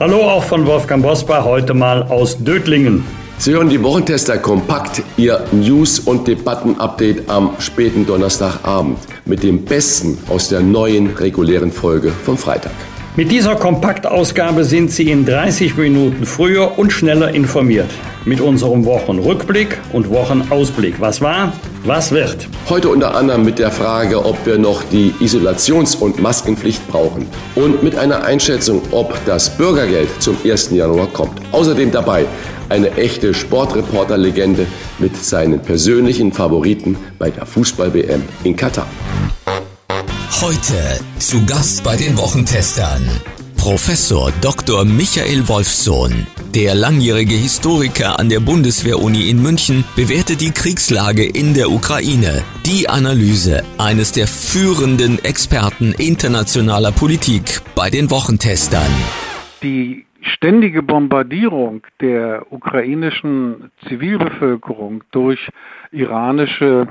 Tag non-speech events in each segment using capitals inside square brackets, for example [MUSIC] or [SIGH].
Hallo auch von Wolfgang Bosbach, heute mal aus Dötlingen. Sie hören die Wochentester kompakt, Ihr News- und Debatten-Update am späten Donnerstagabend mit dem Besten aus der neuen regulären Folge vom Freitag. Mit dieser Kompaktausgabe sind Sie in 30 Minuten früher und schneller informiert. Mit unserem Wochenrückblick und Wochenausblick. Was war? Was wird? Heute unter anderem mit der Frage, ob wir noch die Isolations- und Maskenpflicht brauchen und mit einer Einschätzung, ob das Bürgergeld zum 1. Januar kommt. Außerdem dabei eine echte Sportreporter-Legende mit seinen persönlichen Favoriten bei der Fußball-WM in Katar. Heute zu Gast bei den Wochentestern Professor Dr. Michael Wolfsohn. Der langjährige Historiker an der Bundeswehr-Uni in München bewertet die Kriegslage in der Ukraine. Die Analyse eines der führenden Experten internationaler Politik bei den Wochentestern. Die ständige Bombardierung der ukrainischen Zivilbevölkerung durch iranische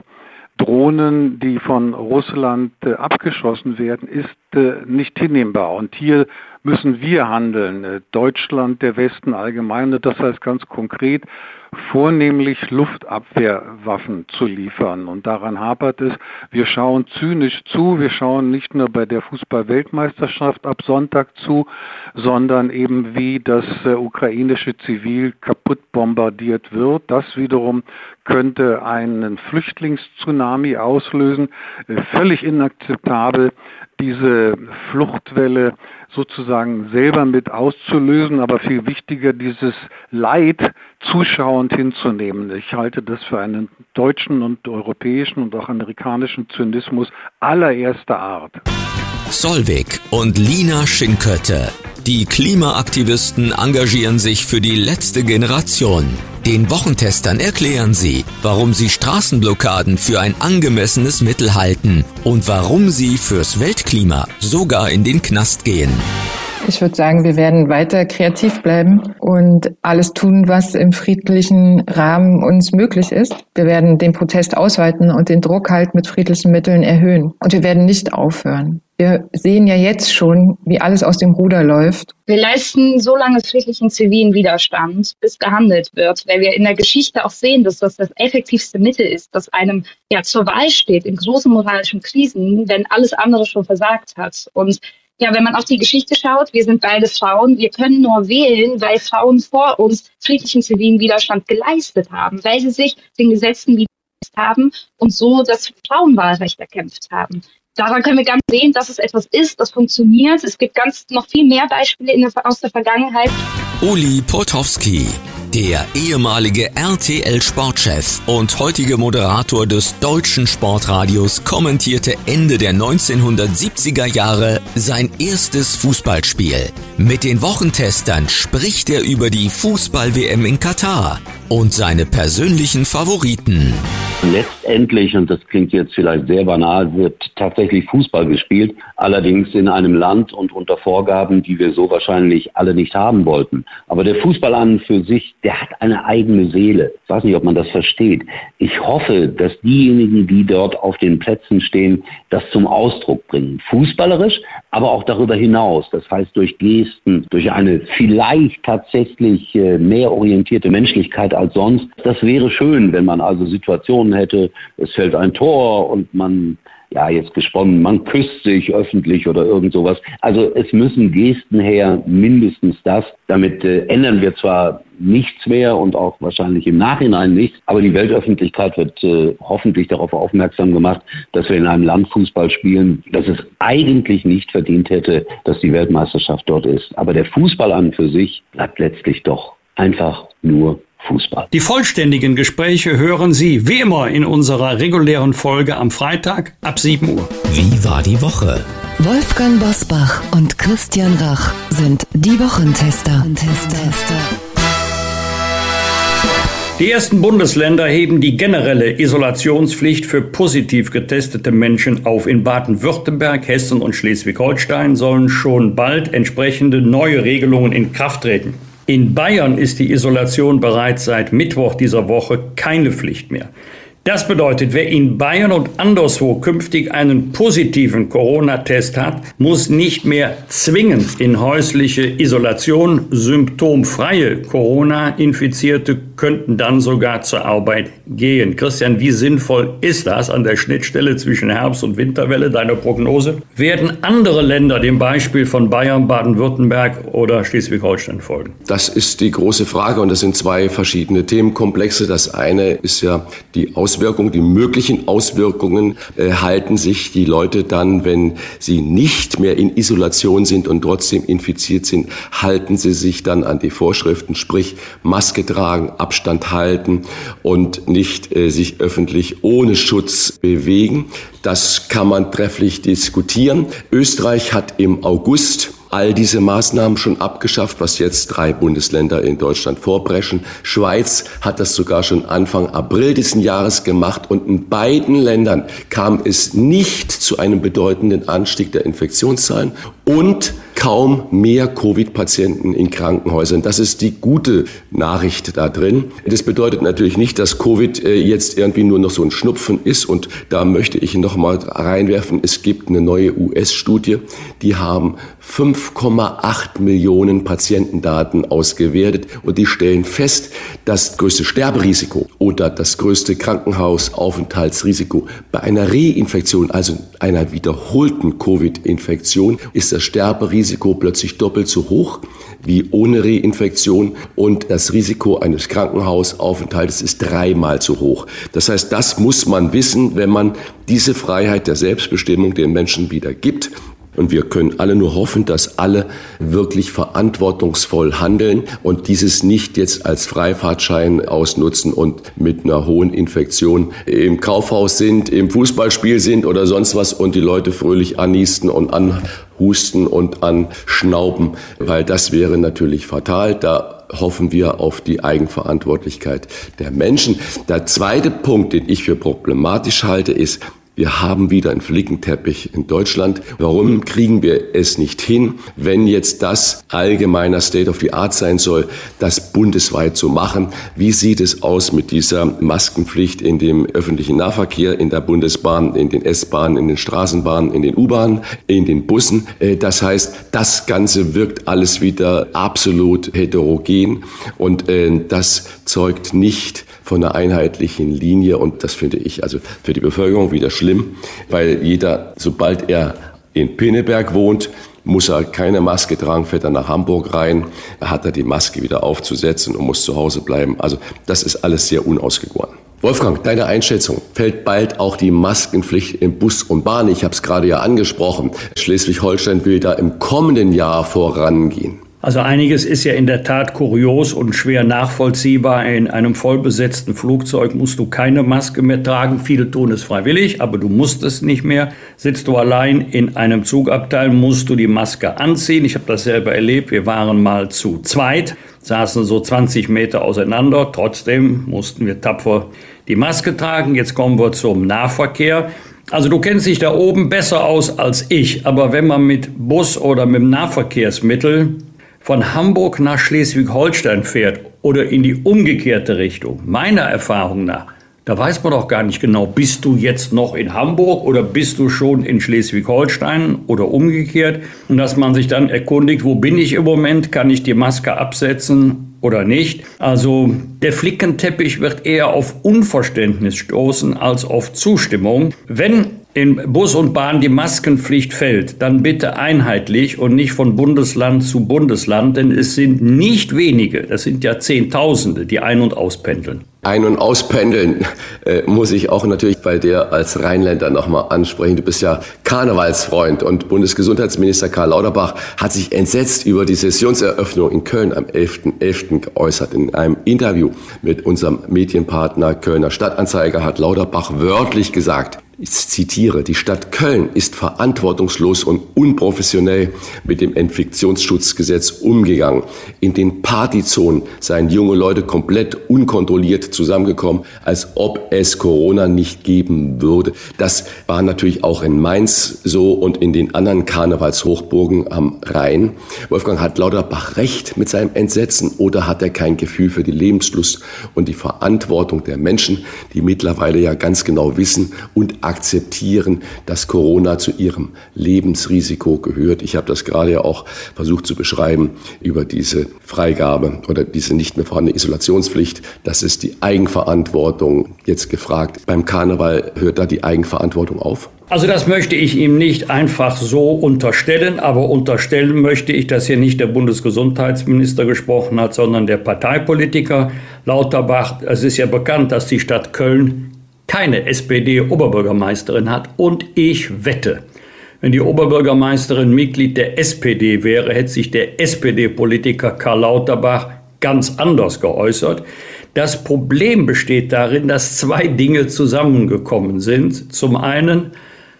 Drohnen, die von Russland äh, abgeschossen werden, ist äh, nicht hinnehmbar. Und hier müssen wir handeln. Äh, Deutschland, der Westen allgemein, das heißt ganz konkret, vornehmlich Luftabwehrwaffen zu liefern. Und daran hapert es. Wir schauen zynisch zu. Wir schauen nicht nur bei der Fußball-Weltmeisterschaft ab Sonntag zu, sondern eben wie das ukrainische Zivil kaputt bombardiert wird. Das wiederum könnte einen Flüchtlingstsunami auslösen. Äh, völlig inakzeptabel diese Fluchtwelle sozusagen selber mit auszulösen, aber viel wichtiger, dieses Leid zuschauend hinzunehmen. Ich halte das für einen deutschen und europäischen und auch amerikanischen Zynismus allererster Art. Solvik und Lina Schinkötte. Die Klimaaktivisten engagieren sich für die letzte Generation. Den Wochentestern erklären sie, warum sie Straßenblockaden für ein angemessenes Mittel halten und warum sie fürs Weltklima sogar in den Knast gehen. Ich würde sagen, wir werden weiter kreativ bleiben und alles tun, was im friedlichen Rahmen uns möglich ist. Wir werden den Protest ausweiten und den Druck halt mit friedlichen Mitteln erhöhen. Und wir werden nicht aufhören. Wir sehen ja jetzt schon, wie alles aus dem Ruder läuft. Wir leisten so lange friedlichen zivilen Widerstand, bis gehandelt wird, weil wir in der Geschichte auch sehen, dass das das effektivste Mittel ist, das einem ja zur Wahl steht in großen moralischen Krisen, wenn alles andere schon versagt hat. Und ja, wenn man auf die Geschichte schaut, wir sind beide Frauen, wir können nur wählen, weil Frauen vor uns friedlichen zivilen Widerstand geleistet haben, weil sie sich den Gesetzen widersetzt haben und so das Frauenwahlrecht erkämpft haben. Daran können wir ganz sehen, dass es etwas ist, das funktioniert. Es gibt ganz noch viel mehr Beispiele der, aus der Vergangenheit. Uli Potowski, der ehemalige RTL-Sportchef und heutige Moderator des deutschen Sportradios kommentierte Ende der 1970er Jahre sein erstes Fußballspiel. Mit den Wochentestern spricht er über die Fußball-WM in Katar und seine persönlichen Favoriten. Letztendlich, und das klingt jetzt vielleicht sehr banal, wird tatsächlich Fußball gespielt, allerdings in einem Land und unter Vorgaben, die wir so wahrscheinlich alle nicht haben wollten. Aber der Fußball an für sich, der hat eine eigene Seele. Ich weiß nicht, ob man das versteht. Ich hoffe, dass diejenigen, die dort auf den Plätzen stehen, das zum Ausdruck bringen. Fußballerisch, aber auch darüber hinaus. Das heißt durch Gesten, durch eine vielleicht tatsächlich äh, mehr orientierte Menschlichkeit als sonst. Das wäre schön, wenn man also Situationen hätte, es fällt ein Tor und man ja, jetzt gesponnen, man küsst sich öffentlich oder irgend sowas. Also es müssen Gesten her, mindestens das. Damit äh, ändern wir zwar nichts mehr und auch wahrscheinlich im Nachhinein nichts, aber die Weltöffentlichkeit wird äh, hoffentlich darauf aufmerksam gemacht, dass wir in einem Land Fußball spielen, das es eigentlich nicht verdient hätte, dass die Weltmeisterschaft dort ist. Aber der Fußball an für sich bleibt letztlich doch einfach nur Fußball. Die vollständigen Gespräche hören Sie wie immer in unserer regulären Folge am Freitag ab 7 Uhr. Wie war die Woche? Wolfgang Bosbach und Christian Rach sind die Wochentester. Tester. Die ersten Bundesländer heben die generelle Isolationspflicht für positiv getestete Menschen auf. In Baden-Württemberg, Hessen und Schleswig-Holstein sollen schon bald entsprechende neue Regelungen in Kraft treten. In Bayern ist die Isolation bereits seit Mittwoch dieser Woche keine Pflicht mehr. Das bedeutet, wer in Bayern und anderswo künftig einen positiven Corona-Test hat, muss nicht mehr zwingend in häusliche Isolation. Symptomfreie Corona-Infizierte könnten dann sogar zur Arbeit gehen. Christian, wie sinnvoll ist das an der Schnittstelle zwischen Herbst- und Winterwelle, deine Prognose? Werden andere Länder dem Beispiel von Bayern, Baden-Württemberg oder Schleswig-Holstein folgen? Das ist die große Frage und das sind zwei verschiedene Themenkomplexe. Das eine ist ja die Aus Auswirkungen, die möglichen Auswirkungen äh, halten sich die Leute dann, wenn sie nicht mehr in Isolation sind und trotzdem infiziert sind, halten sie sich dann an die Vorschriften, sprich Maske tragen, Abstand halten und nicht äh, sich öffentlich ohne Schutz bewegen. Das kann man trefflich diskutieren. Österreich hat im August all diese Maßnahmen schon abgeschafft, was jetzt drei Bundesländer in Deutschland vorbrechen. Schweiz hat das sogar schon Anfang April diesen Jahres gemacht und in beiden Ländern kam es nicht zu einem bedeutenden Anstieg der Infektionszahlen und kaum mehr Covid-Patienten in Krankenhäusern. Das ist die gute Nachricht da drin. Das bedeutet natürlich nicht, dass Covid äh, jetzt irgendwie nur noch so ein Schnupfen ist. Und da möchte ich noch mal reinwerfen, es gibt eine neue US-Studie, die haben 5,8 Millionen Patientendaten ausgewertet und die stellen fest, das größte Sterberisiko oder das größte Krankenhausaufenthaltsrisiko bei einer Reinfektion, also einer wiederholten Covid-Infektion, ist das Sterberisiko plötzlich doppelt so hoch wie ohne Reinfektion und das Risiko eines Krankenhausaufenthaltes ist dreimal so hoch. Das heißt, das muss man wissen, wenn man diese Freiheit der Selbstbestimmung den Menschen wieder gibt. Und wir können alle nur hoffen, dass alle wirklich verantwortungsvoll handeln und dieses nicht jetzt als Freifahrtschein ausnutzen und mit einer hohen Infektion im Kaufhaus sind, im Fußballspiel sind oder sonst was und die Leute fröhlich anniesten und anhusten und anschnauben, weil das wäre natürlich fatal. Da hoffen wir auf die Eigenverantwortlichkeit der Menschen. Der zweite Punkt, den ich für problematisch halte, ist, wir haben wieder einen Flickenteppich in Deutschland. Warum kriegen wir es nicht hin, wenn jetzt das allgemeiner State of the Art sein soll, das bundesweit zu machen? Wie sieht es aus mit dieser Maskenpflicht in dem öffentlichen Nahverkehr, in der Bundesbahn, in den S-Bahnen, in den Straßenbahnen, in den U-Bahnen, in den Bussen? Äh, das heißt, das Ganze wirkt alles wieder absolut heterogen und äh, das zeugt nicht von einer einheitlichen Linie und das finde ich also für die Bevölkerung wieder schlimm, weil jeder, sobald er in Pinneberg wohnt, muss er keine Maske tragen, fährt er nach Hamburg rein, hat er die Maske wieder aufzusetzen und muss zu Hause bleiben. Also das ist alles sehr unausgegoren. Wolfgang, deine Einschätzung. Fällt bald auch die Maskenpflicht im Bus und Bahn? Ich habe es gerade ja angesprochen. Schleswig-Holstein will da im kommenden Jahr vorangehen. Also einiges ist ja in der Tat kurios und schwer nachvollziehbar. In einem vollbesetzten Flugzeug musst du keine Maske mehr tragen. Viele tun es freiwillig, aber du musst es nicht mehr. Sitzt du allein in einem Zugabteil, musst du die Maske anziehen. Ich habe das selber erlebt. Wir waren mal zu zweit, saßen so 20 Meter auseinander. Trotzdem mussten wir tapfer die Maske tragen. Jetzt kommen wir zum Nahverkehr. Also du kennst dich da oben besser aus als ich, aber wenn man mit Bus oder mit Nahverkehrsmittel von Hamburg nach Schleswig-Holstein fährt oder in die umgekehrte Richtung, meiner Erfahrung nach, da weiß man doch gar nicht genau, bist du jetzt noch in Hamburg oder bist du schon in Schleswig-Holstein oder umgekehrt. Und dass man sich dann erkundigt, wo bin ich im Moment, kann ich die Maske absetzen oder nicht. Also der Flickenteppich wird eher auf Unverständnis stoßen als auf Zustimmung. Wenn in Bus und Bahn die Maskenpflicht fällt, dann bitte einheitlich und nicht von Bundesland zu Bundesland, denn es sind nicht wenige, das sind ja Zehntausende, die ein- und auspendeln. Ein- und auspendeln äh, muss ich auch natürlich bei dir als Rheinländer nochmal ansprechen. Du bist ja Karnevalsfreund und Bundesgesundheitsminister Karl Lauterbach hat sich entsetzt über die Sessionseröffnung in Köln am 11.11. .11. geäußert. In einem Interview mit unserem Medienpartner Kölner Stadtanzeiger hat Lauterbach wörtlich gesagt, Ich zitiere, die Stadt Köln ist verantwortungslos und unprofessionell mit dem Infektionsschutzgesetz umgegangen. In den Partyzonen seien junge Leute komplett unkontrolliert zusammengekommen, als ob es Corona nicht geben würde. Das war natürlich auch in Mainz so und in den anderen Karnevalshochburgen am Rhein. Wolfgang hat Lauterbach recht mit seinem Entsetzen oder hat er kein Gefühl für die Lebenslust und die Verantwortung der Menschen, die mittlerweile ja ganz genau wissen und akzeptieren, dass Corona zu ihrem Lebensrisiko gehört. Ich habe das gerade ja auch versucht zu beschreiben über diese Freigabe oder diese nicht mehr vorhandene Isolationspflicht. Das ist die Eigenverantwortung jetzt gefragt. Beim Karneval hört da die Eigenverantwortung auf? Also das möchte ich ihm nicht einfach so unterstellen, aber unterstellen möchte ich, dass hier nicht der Bundesgesundheitsminister gesprochen hat, sondern der Parteipolitiker Lauterbach. Es ist ja bekannt, dass die Stadt Köln keine SPD-Oberbürgermeisterin hat und ich wette, wenn die Oberbürgermeisterin Mitglied der SPD wäre, hätte sich der SPD-Politiker Karl Lauterbach ganz anders geäußert. Das Problem besteht darin, dass zwei Dinge zusammengekommen sind. Zum einen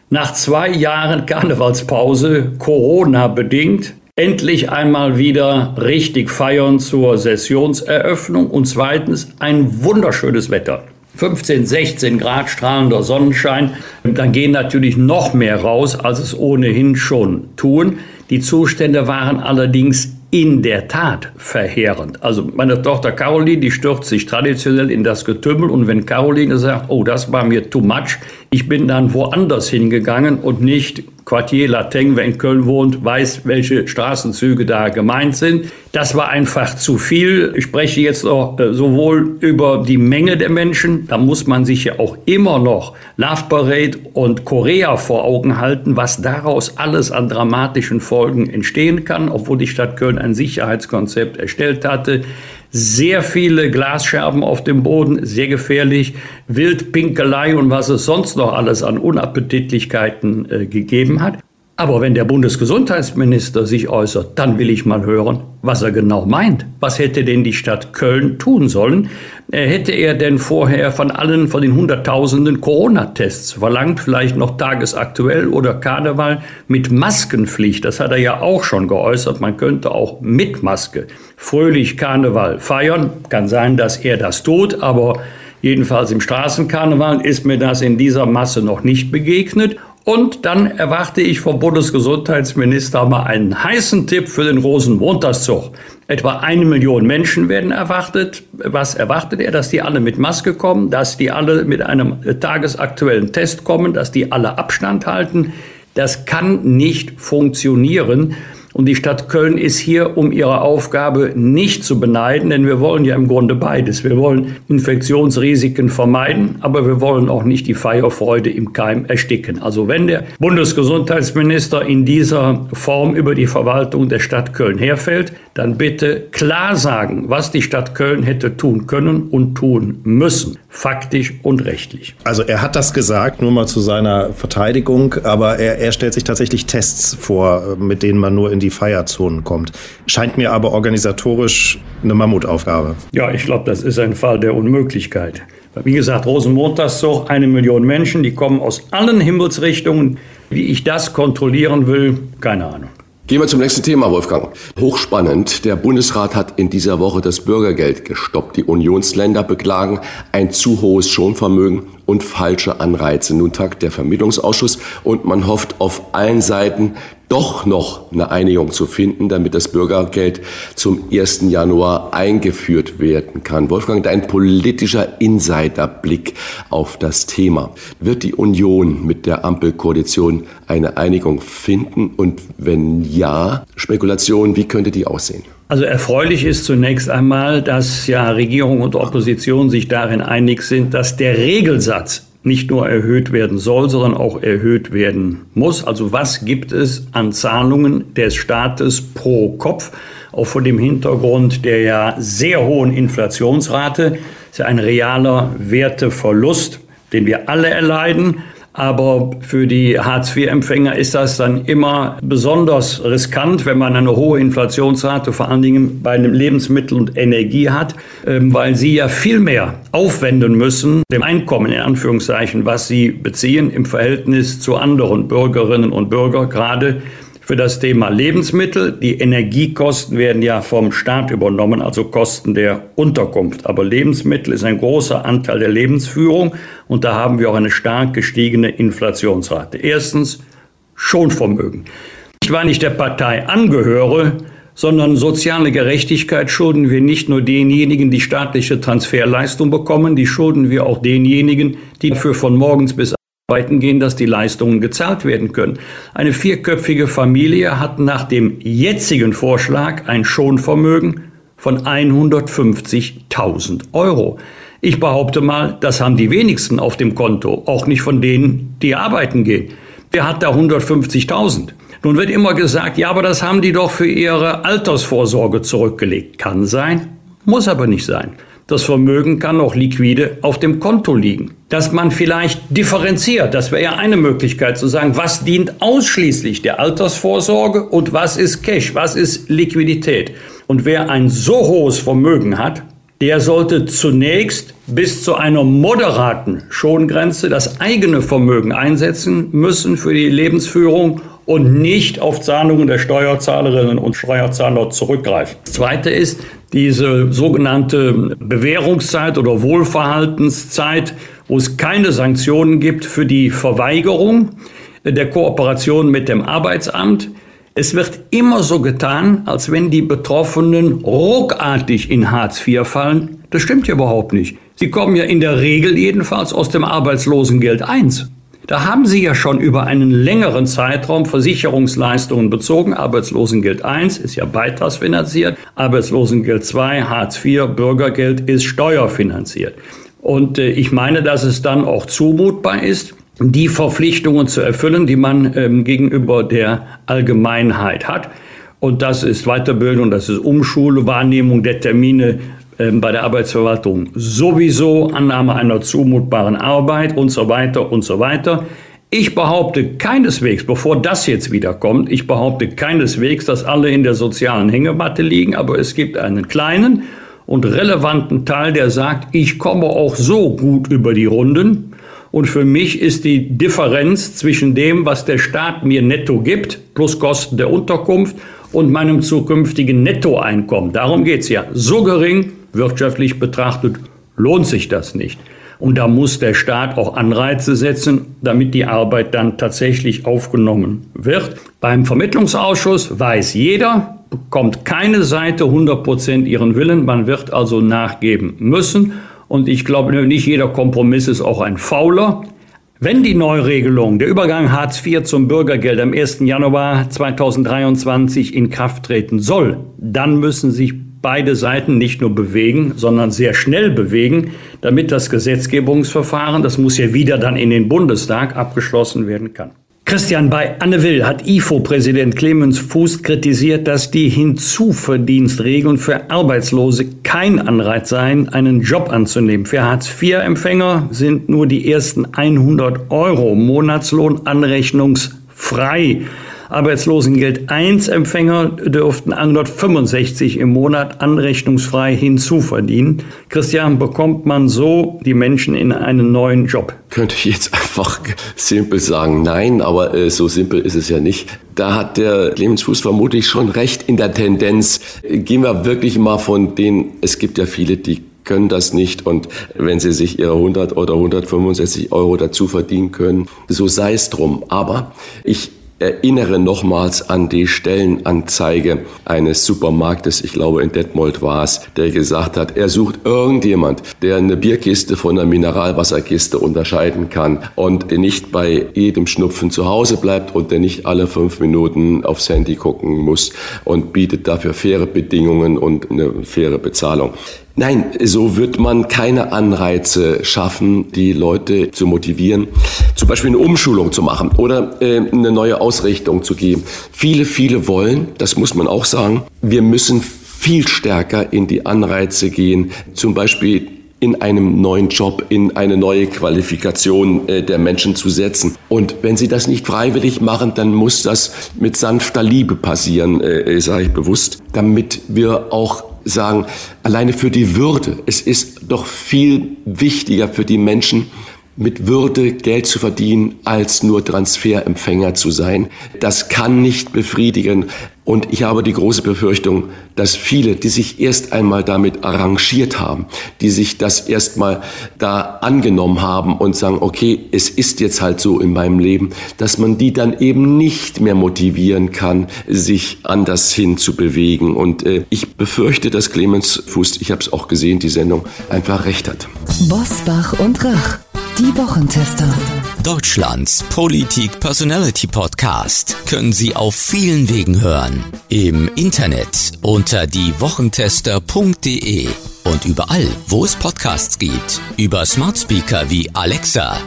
nach zwei Jahren Karnevalspause, Corona bedingt, endlich einmal wieder richtig feiern zur Sessionseröffnung und zweitens ein wunderschönes Wetter. 15, 16 Grad strahlender Sonnenschein. Dann gehen natürlich noch mehr raus, als es ohnehin schon tun. Die Zustände waren allerdings in der Tat verheerend. Also meine Tochter Caroline, die stürzt sich traditionell in das Getümmel und wenn Caroline sagt, oh, das war mir too much, ich bin dann woanders hingegangen und nicht Quartier Lateng, wer in Köln wohnt, weiß, welche Straßenzüge da gemeint sind. Das war einfach zu viel. Ich spreche jetzt auch äh, sowohl über die Menge der Menschen, da muss man sich ja auch immer noch Love Parade und Korea vor Augen halten, was daraus alles an dramatischen Folgen entstehen kann, obwohl die Stadt Köln ein Sicherheitskonzept erstellt hatte sehr viele Glasscherben auf dem Boden, sehr gefährlich, Wildpinkelei und was es sonst noch alles an Unappetitlichkeiten äh, gegeben hat. Aber wenn der Bundesgesundheitsminister sich äußert, dann will ich mal hören, was er genau meint. Was hätte denn die Stadt Köln tun sollen? Äh, hätte er denn vorher von allen, von den Hunderttausenden Corona-Tests verlangt, vielleicht noch tagesaktuell oder Karneval mit Maskenpflicht? Das hat er ja auch schon geäußert. Man könnte auch mit Maske fröhlich Karneval feiern. Kann sein, dass er das tut, aber jedenfalls im Straßenkarneval ist mir das in dieser Masse noch nicht begegnet. Und dann erwarte ich vom Bundesgesundheitsminister mal einen heißen Tipp für den Rosenmontagszug. Etwa eine Million Menschen werden erwartet. Was erwartet er? Dass die alle mit Maske kommen, dass die alle mit einem tagesaktuellen Test kommen, dass die alle Abstand halten. Das kann nicht funktionieren. Und die Stadt Köln ist hier, um ihre Aufgabe nicht zu beneiden, denn wir wollen ja im Grunde beides. Wir wollen Infektionsrisiken vermeiden, aber wir wollen auch nicht die Feierfreude im Keim ersticken. Also wenn der Bundesgesundheitsminister in dieser Form über die Verwaltung der Stadt Köln herfällt, dann bitte klar sagen, was die Stadt Köln hätte tun können und tun müssen, faktisch und rechtlich. Also er hat das gesagt, nur mal zu seiner Verteidigung, aber er, er stellt sich tatsächlich Tests vor, mit denen man nur in die Feierzonen kommt. Scheint mir aber organisatorisch eine Mammutaufgabe. Ja, ich glaube, das ist ein Fall der Unmöglichkeit. Wie gesagt, Rosenmontagszug, eine Million Menschen, die kommen aus allen Himmelsrichtungen. Wie ich das kontrollieren will, keine Ahnung. Gehen wir zum nächsten Thema, Wolfgang. Hochspannend. Der Bundesrat hat in dieser Woche das Bürgergeld gestoppt. Die Unionsländer beklagen ein zu hohes Schonvermögen und falsche Anreize. Nun tagt der Vermittlungsausschuss und man hofft auf allen Seiten doch noch eine Einigung zu finden, damit das Bürgergeld zum 1. Januar eingeführt werden kann. Wolfgang, dein politischer Insiderblick auf das Thema. Wird die Union mit der Ampelkoalition eine Einigung finden? Und wenn ja, Spekulation, wie könnte die aussehen? Also erfreulich ist zunächst einmal, dass ja Regierung und Opposition sich darin einig sind, dass der Regelsatz nicht nur erhöht werden soll, sondern auch erhöht werden muss. Also was gibt es an Zahlungen des Staates pro Kopf? Auch vor dem Hintergrund der ja sehr hohen Inflationsrate ist ja ein realer Werteverlust, den wir alle erleiden. Aber für die Hartz-IV-Empfänger ist das dann immer besonders riskant, wenn man eine hohe Inflationsrate, vor allen Dingen bei einem Lebensmittel und Energie hat, ähm, weil sie ja viel mehr aufwenden müssen, dem Einkommen in Anführungszeichen, was sie beziehen im Verhältnis zu anderen Bürgerinnen und Bürgern, gerade für das Thema Lebensmittel. Die Energiekosten werden ja vom Staat übernommen, also Kosten der Unterkunft. Aber Lebensmittel ist ein großer Anteil der Lebensführung und da haben wir auch eine stark gestiegene Inflationsrate. Erstens Schonvermögen. Ich, weil ich der Partei angehöre, sondern soziale Gerechtigkeit schulden wir nicht nur denjenigen, die staatliche Transferleistung bekommen, die schulden wir auch denjenigen, die dafür von morgens bis gehen, dass die Leistungen gezahlt werden können. Eine vierköpfige Familie hat nach dem jetzigen Vorschlag ein Schonvermögen von 150.000 Euro. Ich behaupte mal, das haben die wenigsten auf dem Konto, auch nicht von denen, die arbeiten gehen. Wer hat da 150.000? Nun wird immer gesagt, ja, aber das haben die doch für ihre Altersvorsorge zurückgelegt. Kann sein, muss aber nicht sein. Das Vermögen kann auch liquide auf dem Konto liegen. Dass man vielleicht differenziert, das wäre ja eine Möglichkeit zu sagen, was dient ausschließlich der Altersvorsorge und was ist Cash, was ist Liquidität. Und wer ein so hohes Vermögen hat, der sollte zunächst bis zu einer moderaten Schongrenze das eigene Vermögen einsetzen müssen für die Lebensführung und nicht auf Zahlungen der Steuerzahlerinnen und Steuerzahler zurückgreifen. Das Zweite ist, diese sogenannte Bewährungszeit oder Wohlverhaltenszeit, wo es keine Sanktionen gibt für die Verweigerung der Kooperation mit dem Arbeitsamt. Es wird immer so getan, als wenn die Betroffenen ruckartig in Hartz IV fallen. Das stimmt ja überhaupt nicht. Sie kommen ja in der Regel jedenfalls aus dem Arbeitslosengeld I. Da haben Sie ja schon über einen längeren Zeitraum Versicherungsleistungen bezogen. Arbeitslosengeld I ist ja beitragsfinanziert, Arbeitslosengeld II, Hartz IV, Bürgergeld ist steuerfinanziert. Und äh, ich meine, dass es dann auch zumutbar ist, die Verpflichtungen zu erfüllen, die man ähm, gegenüber der Allgemeinheit hat. Und das ist Weiterbildung, das ist Umschule, Wahrnehmung der Termine bei der Arbeitsverwaltung sowieso Annahme einer zumutbaren Arbeit und so weiter und so weiter. Ich behaupte keineswegs, bevor das jetzt wieder kommt, ich behaupte keineswegs, dass alle in der sozialen Hängematte liegen, aber es gibt einen kleinen und relevanten Teil, der sagt, ich komme auch so gut über die Runden. Und für mich ist die Differenz zwischen dem, was der Staat mir netto gibt, plus Kosten der Unterkunft, und meinem zukünftigen Nettoeinkommen, darum geht es ja, so gering, wirtschaftlich betrachtet lohnt sich das nicht. Und da muss der Staat auch Anreize setzen, damit die Arbeit dann tatsächlich aufgenommen wird. Beim Vermittlungsausschuss weiß jeder, bekommt keine Seite 100 Prozent ihren Willen. Man wird also nachgeben müssen. Und ich glaube, nicht jeder Kompromiss ist auch ein fauler. Wenn die Neuregelung, der Übergang Hartz IV zum Bürgergeld am 1. Januar 2023 in Kraft treten soll, dann müssen sich beide Seiten nicht nur bewegen, sondern sehr schnell bewegen, damit das Gesetzgebungsverfahren, das muss ja wieder dann in den Bundestag abgeschlossen werden kann. Christian, bei Anne Will hat IFO-Präsident Clemens Fuß kritisiert, dass die Hinzuverdienstregeln für Arbeitslose kein Anreiz seien, einen Job anzunehmen. Für Hartz-IV-Empfänger sind nur die ersten 100 Euro Monatslohn anrechnungsfrei. Arbeitslosengeld 1 Empfänger dürften 165 im Monat anrechnungsfrei hinzuverdienen. Christian, bekommt man so die Menschen in einen neuen Job? Könnte ich jetzt einfach simpel sagen, nein, aber äh, so simpel ist es ja nicht. Da hat der Clemens Fuß vermutlich schon recht in der Tendenz. Gehen wir wirklich mal von denen, es gibt ja viele, die können das nicht und wenn sie sich ihre 100 oder 165 Euro dazu verdienen können, so sei es drum. Aber ich erinnere nochmals an die Stellenanzeige eines Supermarktes, ich glaube in Detmold war es, der gesagt hat, er sucht irgendjemand, der eine Bierkiste von einer Mineralwasserkiste unterscheiden kann und nicht bei jedem Schnupfen zu Hause bleibt und der nicht alle fünf Minuten aufs Handy gucken muss und bietet dafür faire Bedingungen und eine faire Bezahlung. Nein, so wird man keine Anreize schaffen, die Leute zu motivieren, zum Beispiel eine Umschulung zu machen oder äh, eine neue Ausrichtung zu geben. Viele, viele wollen, das muss man auch sagen, wir müssen viel stärker in die Anreize gehen, zum Beispiel in einem neuen Job, in eine neue Qualifikation äh, der Menschen zu setzen. Und wenn sie das nicht freiwillig machen, dann muss das mit sanfter Liebe passieren, äh, sage ich bewusst, damit wir auch sagen, alleine für die Würde. Es ist doch viel wichtiger für die Menschen, mit Würde Geld zu verdienen, als nur Transferempfänger zu sein. Das kann nicht befriedigen. Und ich habe die große Befürchtung, dass viele, die sich erst einmal damit arrangiert haben, die sich das erstmal da angenommen haben und sagen, okay, es ist jetzt halt so in meinem Leben, dass man die dann eben nicht mehr motivieren kann, sich anders hin zu bewegen. Und äh, ich befürchte, dass Clemens Fuß, ich habe es auch gesehen, die Sendung, einfach recht hat. Bosbach und Rach. Die Wochentester. Deutschlands Politik-Personality-Podcast können Sie auf vielen Wegen hören. Im Internet unter diewochentester.de und überall, wo es Podcasts gibt. Über Smart Speaker wie Alexa.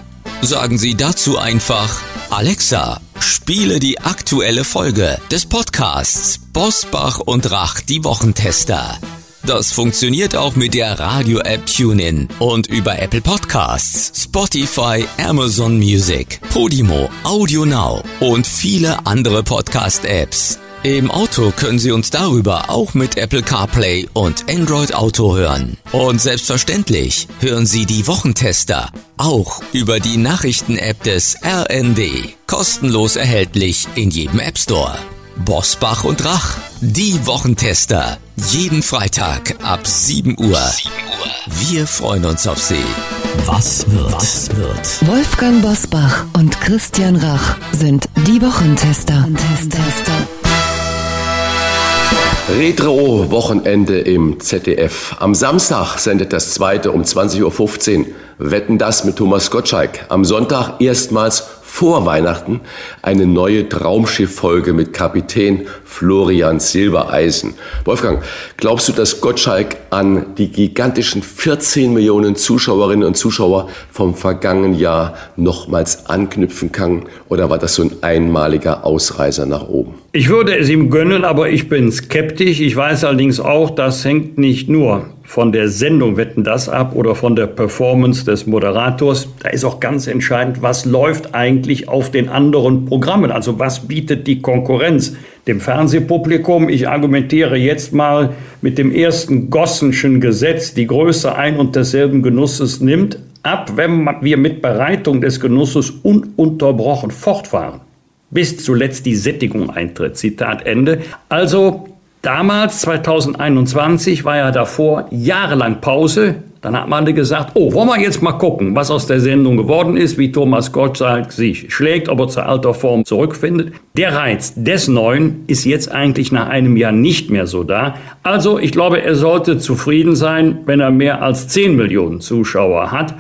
Sagen Sie dazu einfach Alexa, spiele die aktuelle Folge des Podcasts Bosbach und Rach, die Wochentester. Das funktioniert auch mit der Radio-App TuneIn und über Apple Podcasts, Spotify, Amazon Music, Podimo, Audio Now und viele andere Podcast-Apps. Im Auto können Sie uns darüber auch mit Apple CarPlay und Android Auto hören. Und selbstverständlich hören Sie die Wochentester auch über die Nachrichten-App des RND. Kostenlos erhältlich in jedem App Store. Bosbach und Rach, die Wochentester. Jeden Freitag ab 7 Uhr. Wir freuen uns auf Sie. Was wird? Was wird? Wolfgang Bosbach und Christian Rach sind die Wochentester. Retro-Wochenende im ZDF. Am Samstag sendet das zweite um 20.15 Uhr Wetten das mit Thomas Gottschalk. Am Sonntag erstmals vor Weihnachten eine neue Traumschiff-Folge mit Kapitän Florian Silbereisen. Wolfgang, glaubst du, dass Gottschalk an die gigantischen 14 Millionen Zuschauerinnen und Zuschauer vom vergangenen Jahr nochmals anknüpfen kann? Oder war das so ein einmaliger Ausreißer nach oben? Ich würde es ihm gönnen, aber ich bin skeptisch. Ich weiß allerdings auch, das hängt nicht nur von der Sendung Wetten das ab oder von der Performance des Moderators. Da ist auch ganz entscheidend, was läuft eigentlich auf den anderen Programmen? Also was bietet die Konkurrenz dem Fernsehpublikum? Ich argumentiere jetzt mal mit dem ersten Gossenschen Gesetz, die Größe ein und desselben Genusses nimmt ab, wenn wir mit Bereitung des Genusses ununterbrochen fortfahren bis zuletzt die Sättigung eintritt. Zitat Ende. Also Damals, 2021, war ja davor jahrelang Pause. Dann hat man gesagt, oh, wollen wir jetzt mal gucken, was aus der Sendung geworden ist, wie Thomas Gottschalk sich schlägt, ob er zur alter Form zurückfindet. Der Reiz des Neuen ist jetzt eigentlich nach einem Jahr nicht mehr so da. Also ich glaube, er sollte zufrieden sein, wenn er mehr als 10 Millionen Zuschauer hat.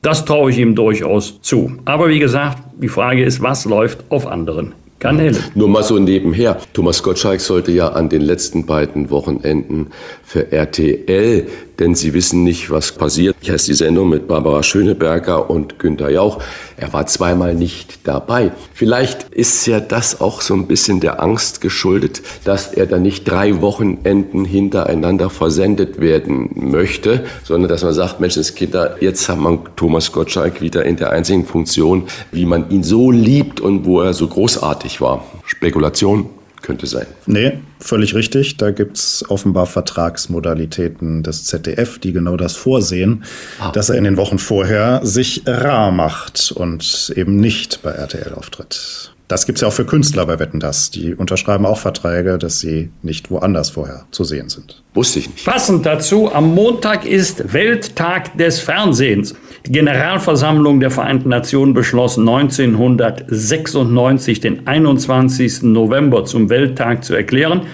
Das traue ich ihm durchaus zu. Aber wie gesagt, die Frage ist, was läuft auf anderen Kanäle. Nur mal so nebenher. Thomas Gottschalk sollte ja an den letzten beiden Wochenenden für RTL denn sie wissen nicht, was passiert. Ich heiße die Sendung mit Barbara Schöneberger und Günter Jauch. Er war zweimal nicht dabei. Vielleicht ist ja das auch so ein bisschen der Angst geschuldet, dass er dann nicht drei Wochenenden hintereinander versendet werden möchte, sondern dass man sagt, Mensch, das Kinder, jetzt hat man Thomas Gottschalk wieder in der einzigen Funktion, wie man ihn so liebt und wo er so großartig war. Spekulation könnte sein. Nee, völlig richtig. Da gibt es offenbar Vertragsmodalitäten des ZDF, die genau das vorsehen, ah. dass er in den Wochen vorher sich rar macht und eben nicht bei RTL auftritt. Das gibt es ja auch für Künstler bei Wetten das. Die unterschreiben auch Verträge, dass sie nicht woanders vorher zu sehen sind. Wusste ich nicht. Passend dazu, am Montag ist Welttag des Fernsehens. Die Generalversammlung der Vereinten Nationen beschloss 1996 den 21. November zum Welttag zu erklären.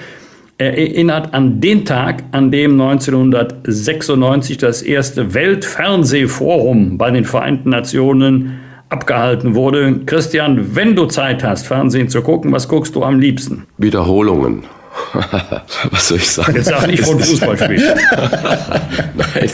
Er erinnert an den Tag, an dem 1996 das erste Weltfernsehforum bei den Vereinten Nationen abgehalten wurde. Christian, wenn du Zeit hast, Fernsehen zu gucken, was guckst du am liebsten? Wiederholungen [LAUGHS] Was soll ich sagen? Jetzt sag nicht von Fußballspielen. [LAUGHS] Nein.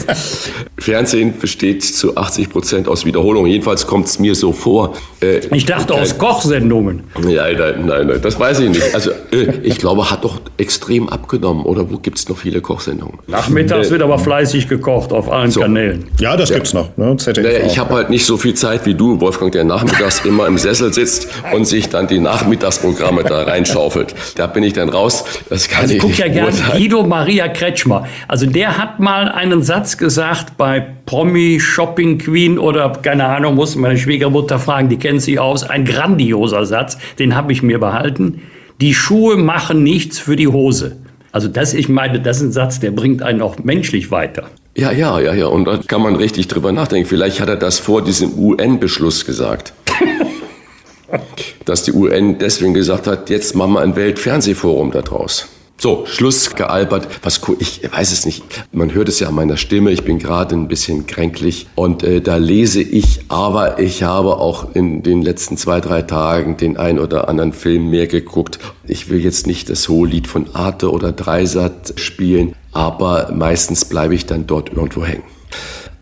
Fernsehen besteht zu 80 Prozent aus Wiederholungen. Jedenfalls kommt es mir so vor. Äh, ich dachte aus Kochsendungen. Ja, nein, nein, nein, das weiß ich nicht. Also äh, ich glaube, hat doch extrem abgenommen. Oder wo gibt es noch viele Kochsendungen? Nachmittags äh, wird aber fleißig gekocht auf allen so. Kanälen. Ja, das ja. gibt's noch. Ne? Naja, ich habe halt nicht so viel Zeit wie du, Wolfgang, der nachmittags [LAUGHS] immer im Sessel sitzt und sich dann die Nachmittagsprogramme da reinschaufelt. Da bin ich dann raus. Das kann also ich guck ja gerne Guido Maria Kretschmer. Also der hat mal einen Satz gesagt bei Promi Shopping Queen oder keine Ahnung, muss meine Schwiegermutter fragen, die kennt sich aus. Ein grandioser Satz, den habe ich mir behalten. Die Schuhe machen nichts für die Hose. Also das, ich meine, das ist ein Satz, der bringt einen auch menschlich weiter. Ja, ja, ja, ja. Und da kann man richtig drüber nachdenken. Vielleicht hat er das vor diesem UN-Beschluss gesagt. [LAUGHS] dass die UN deswegen gesagt hat, jetzt machen wir ein Weltfernsehforum daraus. So, Schluss gealbert. Was cool, ich weiß es nicht. Man hört es ja an meiner Stimme. Ich bin gerade ein bisschen kränklich und äh, da lese ich. Aber ich habe auch in den letzten zwei, drei Tagen den ein oder anderen Film mehr geguckt. Ich will jetzt nicht das hohe Lied von Arte oder Dreisat spielen, aber meistens bleibe ich dann dort irgendwo hängen.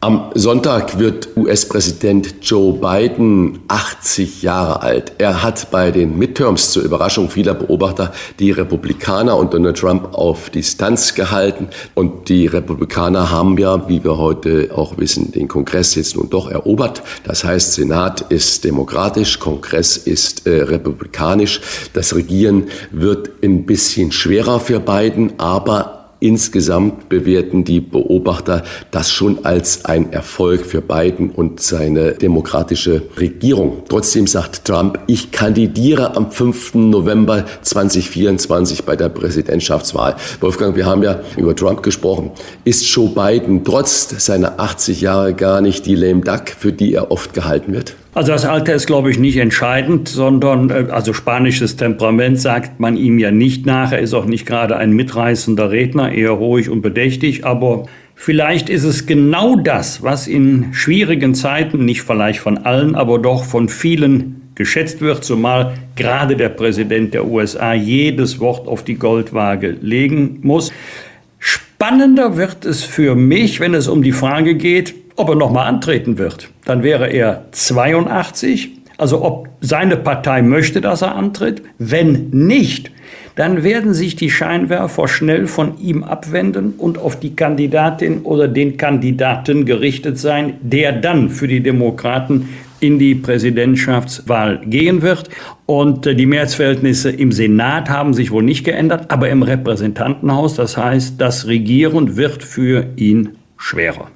Am Sonntag wird US-Präsident Joe Biden 80 Jahre alt. Er hat bei den Midterms zur Überraschung vieler Beobachter die Republikaner und Donald Trump auf Distanz gehalten. Und die Republikaner haben ja, wie wir heute auch wissen, den Kongress jetzt nun doch erobert. Das heißt, Senat ist demokratisch, Kongress ist äh, republikanisch. Das Regieren wird ein bisschen schwerer für Biden, aber Insgesamt bewerten die Beobachter das schon als ein Erfolg für Biden und seine demokratische Regierung. Trotzdem sagt Trump, ich kandidiere am 5. November 2024 bei der Präsidentschaftswahl. Wolfgang, wir haben ja über Trump gesprochen. Ist Joe Biden trotz seiner 80 Jahre gar nicht die lame duck, für die er oft gehalten wird? Also das Alter ist, glaube ich, nicht entscheidend, sondern äh, also spanisches Temperament sagt man ihm ja nicht nach. Er ist auch nicht gerade ein mitreißender Redner, eher ruhig und bedächtig. Aber vielleicht ist es genau das, was in schwierigen Zeiten, nicht vielleicht von allen, aber doch von vielen geschätzt wird, zumal gerade der Präsident der USA jedes Wort auf die Goldwaage legen muss. Spannender wird es für mich, wenn es um die Frage geht, ob er nochmal antreten wird. Dann wäre er 82. Also ob seine Partei möchte, dass er antritt. Wenn nicht, dann werden sich die Scheinwerfer schnell von ihm abwenden und auf die Kandidatin oder den Kandidaten gerichtet sein, der dann für die Demokraten in die Präsidentschaftswahl gehen wird. Und äh, die Mehrheitsverhältnisse im Senat haben sich wohl nicht geändert, aber im Repräsentantenhaus, das heißt, das Regieren wird für ihn schwerer.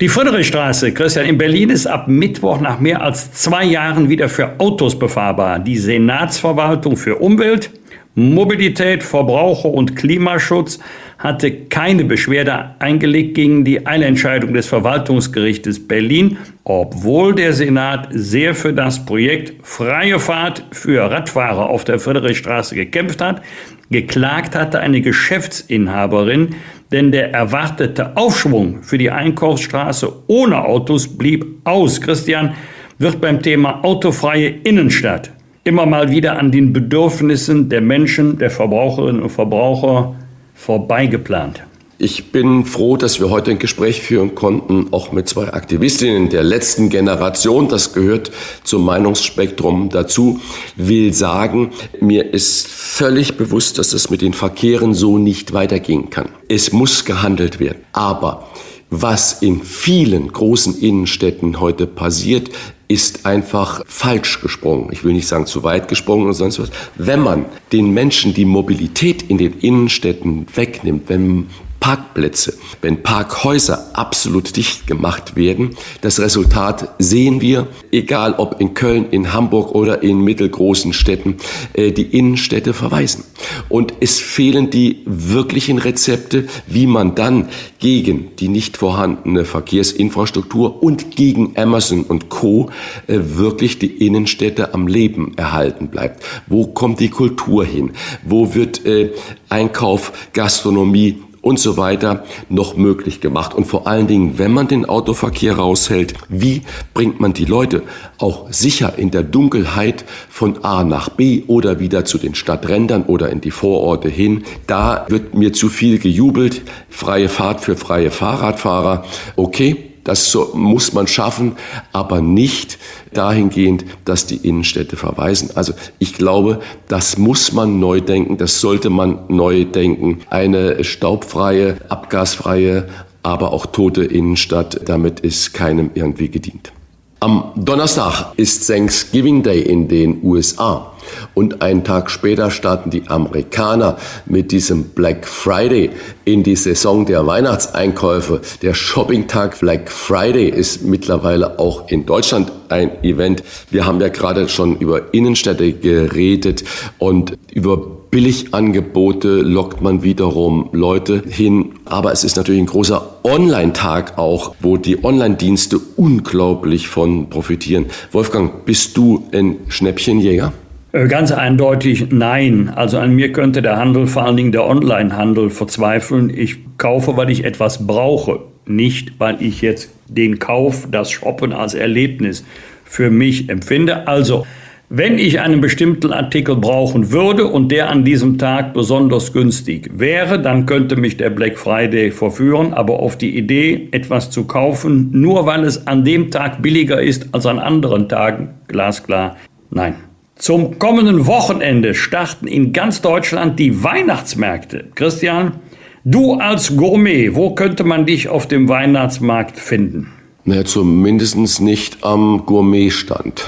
Die Friedrichstraße, Christian, in Berlin ist ab Mittwoch nach mehr als zwei Jahren wieder für Autos befahrbar. Die Senatsverwaltung für Umwelt, Mobilität, Verbraucher und Klimaschutz hatte keine Beschwerde eingelegt gegen die Eilentscheidung des Verwaltungsgerichtes Berlin, obwohl der Senat sehr für das Projekt Freie Fahrt für Radfahrer auf der Friedrichstraße gekämpft hat. Geklagt hatte eine Geschäftsinhaberin, denn der erwartete Aufschwung für die Einkaufsstraße ohne Autos blieb aus. Christian wird beim Thema autofreie Innenstadt immer mal wieder an den Bedürfnissen der Menschen, der Verbraucherinnen und Verbraucher vorbeigeplant. Ich bin froh, dass wir heute ein Gespräch führen konnten, auch mit zwei Aktivistinnen der letzten Generation. Das gehört zum Meinungsspektrum dazu. Will sagen, mir ist völlig bewusst, dass es mit den Verkehren so nicht weitergehen kann. Es muss gehandelt werden. Aber was in vielen großen Innenstädten heute passiert, ist einfach falsch gesprungen. Ich will nicht sagen zu weit gesprungen oder sonst was. Wenn man den Menschen die Mobilität in den Innenstädten wegnimmt, wenn Parkplätze, wenn Parkhäuser absolut dicht gemacht werden. Das Resultat sehen wir, egal ob in Köln, in Hamburg oder in mittelgroßen Städten, äh, die Innenstädte verweisen. Und es fehlen die wirklichen Rezepte, wie man dann gegen die nicht vorhandene Verkehrsinfrastruktur und gegen Amazon und Co. Äh, wirklich die Innenstädte am Leben erhalten bleibt. Wo kommt die Kultur hin? Wo wird äh, Einkauf, Gastronomie und so weiter noch möglich gemacht. Und vor allen Dingen, wenn man den Autoverkehr raushält, wie bringt man die Leute auch sicher in der Dunkelheit von A nach B oder wieder zu den Stadträndern oder in die Vororte hin? Da wird mir zu viel gejubelt. Freie Fahrt für freie Fahrradfahrer. Okay, das muss man schaffen, aber nicht dahingehend, dass die Innenstädte verweisen. Also ich glaube, das muss man neu denken, das sollte man neu denken. Eine staubfreie, abgasfreie, aber auch tote Innenstadt, damit ist keinem irgendwie gedient. Am Donnerstag ist Thanksgiving Day in den USA. Und einen Tag später starten die Amerikaner mit diesem Black Friday in die Saison der Weihnachtseinkäufe. Der Shopping-Tag Black Friday ist mittlerweile auch in Deutschland ein Event. Wir haben ja gerade schon über Innenstädte geredet und über Billigangebote lockt man wiederum Leute hin. Aber es ist natürlich ein großer Online-Tag auch, wo die Online-Dienste unglaublich von profitieren. Wolfgang, bist du ein Schnäppchenjäger? Äh, ganz eindeutig nein. Also an mir könnte der Handel, vor allen Dingen der Online-Handel, verzweifeln. Ich kaufe, weil ich etwas brauche, nicht weil ich jetzt den Kauf, das Shoppen als Erlebnis für mich empfinde. Also, wenn ich einen bestimmten Artikel brauchen würde und der an diesem Tag besonders günstig wäre, dann könnte mich der Black Friday verführen. Aber auf die Idee, etwas zu kaufen, nur weil es an dem Tag billiger ist als an anderen Tagen, glasklar, nein. Zum kommenden Wochenende starten in ganz Deutschland die Weihnachtsmärkte. Christian, du als Gourmet, wo könnte man dich auf dem Weihnachtsmarkt finden? Naja, zumindest nicht am Gourmetstand.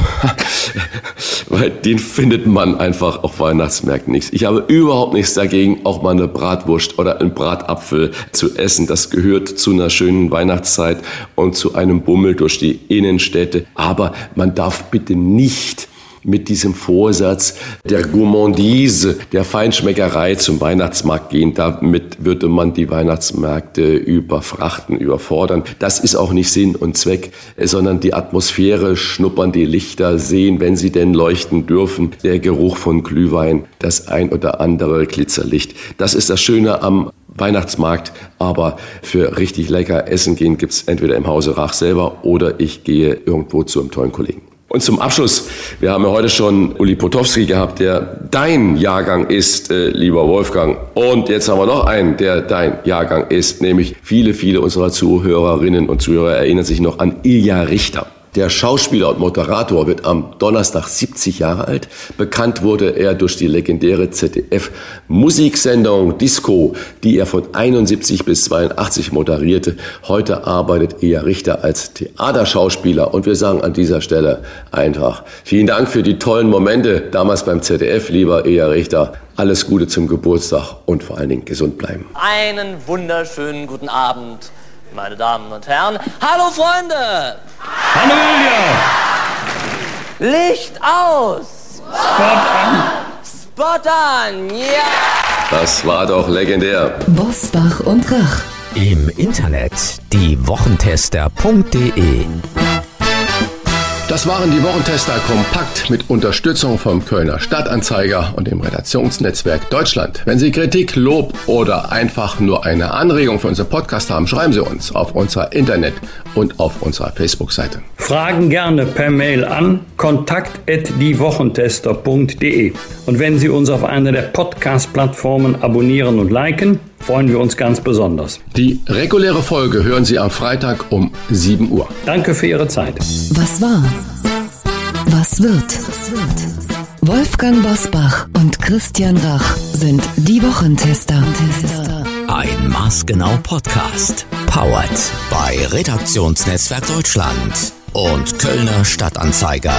[LAUGHS] Weil den findet man einfach auf Weihnachtsmärkten nichts. Ich habe überhaupt nichts dagegen, auch mal eine Bratwurst oder einen Bratapfel zu essen. Das gehört zu einer schönen Weihnachtszeit und zu einem Bummel durch die Innenstädte. Aber man darf bitte nicht mit diesem Vorsatz der Gourmandise, der Feinschmeckerei zum Weihnachtsmarkt gehen. Damit würde man die Weihnachtsmärkte überfrachten, überfordern. Das ist auch nicht Sinn und Zweck, sondern die Atmosphäre, schnuppern die Lichter, sehen, wenn sie denn leuchten dürfen, der Geruch von Glühwein, das ein oder andere Glitzerlicht. Das ist das Schöne am Weihnachtsmarkt, aber für richtig lecker Essen gehen gibt's entweder im Hause Rach selber oder ich gehe irgendwo zu einem tollen Kollegen. Und zum Abschluss, wir haben ja heute schon Uli Potowski gehabt, der dein Jahrgang ist, äh, lieber Wolfgang. Und jetzt haben wir noch einen, der dein Jahrgang ist, nämlich viele, viele unserer Zuhörerinnen und Zuhörer erinnern sich noch an Ilja Richter. Der Schauspieler und Moderator wird am Donnerstag 70 Jahre alt. Bekannt wurde er durch die legendäre ZDF-Musiksendung Disco, die er von 71 bis 82 moderierte. Heute arbeitet er Richter als Theaterschauspieler und wir sagen an dieser Stelle einfach vielen Dank für die tollen Momente damals beim ZDF, lieber Eja Richter. Alles Gute zum Geburtstag und vor allen Dingen gesund bleiben. Einen wunderschönen guten Abend meine Damen und Herren. Hallo Freunde! Hallo Julia! Licht aus! Spot an! Spot an, ja! Das war doch legendär. Bosbach und Rach. Im Internet diewochentester.de das waren die Wochentester kompakt mit Unterstützung vom Kölner Stadtanzeiger und dem Redaktionsnetzwerk Deutschland. Wenn Sie Kritik, Lob oder einfach nur eine Anregung für unseren Podcast haben, schreiben Sie uns auf unserer Internet- und auf unserer Facebook-Seite. Fragen gerne per Mail an kontakt@diewochentester.de. Und wenn Sie uns auf einer der Podcast-Plattformen abonnieren und liken, freuen wir uns ganz besonders. Die reguläre Folge hören Sie am Freitag um 7 Uhr. Danke für Ihre Zeit. Was war? Was wird? Wolfgang Bosbach und Christian Rach sind die Wochentester. Ein maßgenau Podcast. Powered bei Redaktionsnetzwerk Deutschland und Kölner Stadtanzeiger.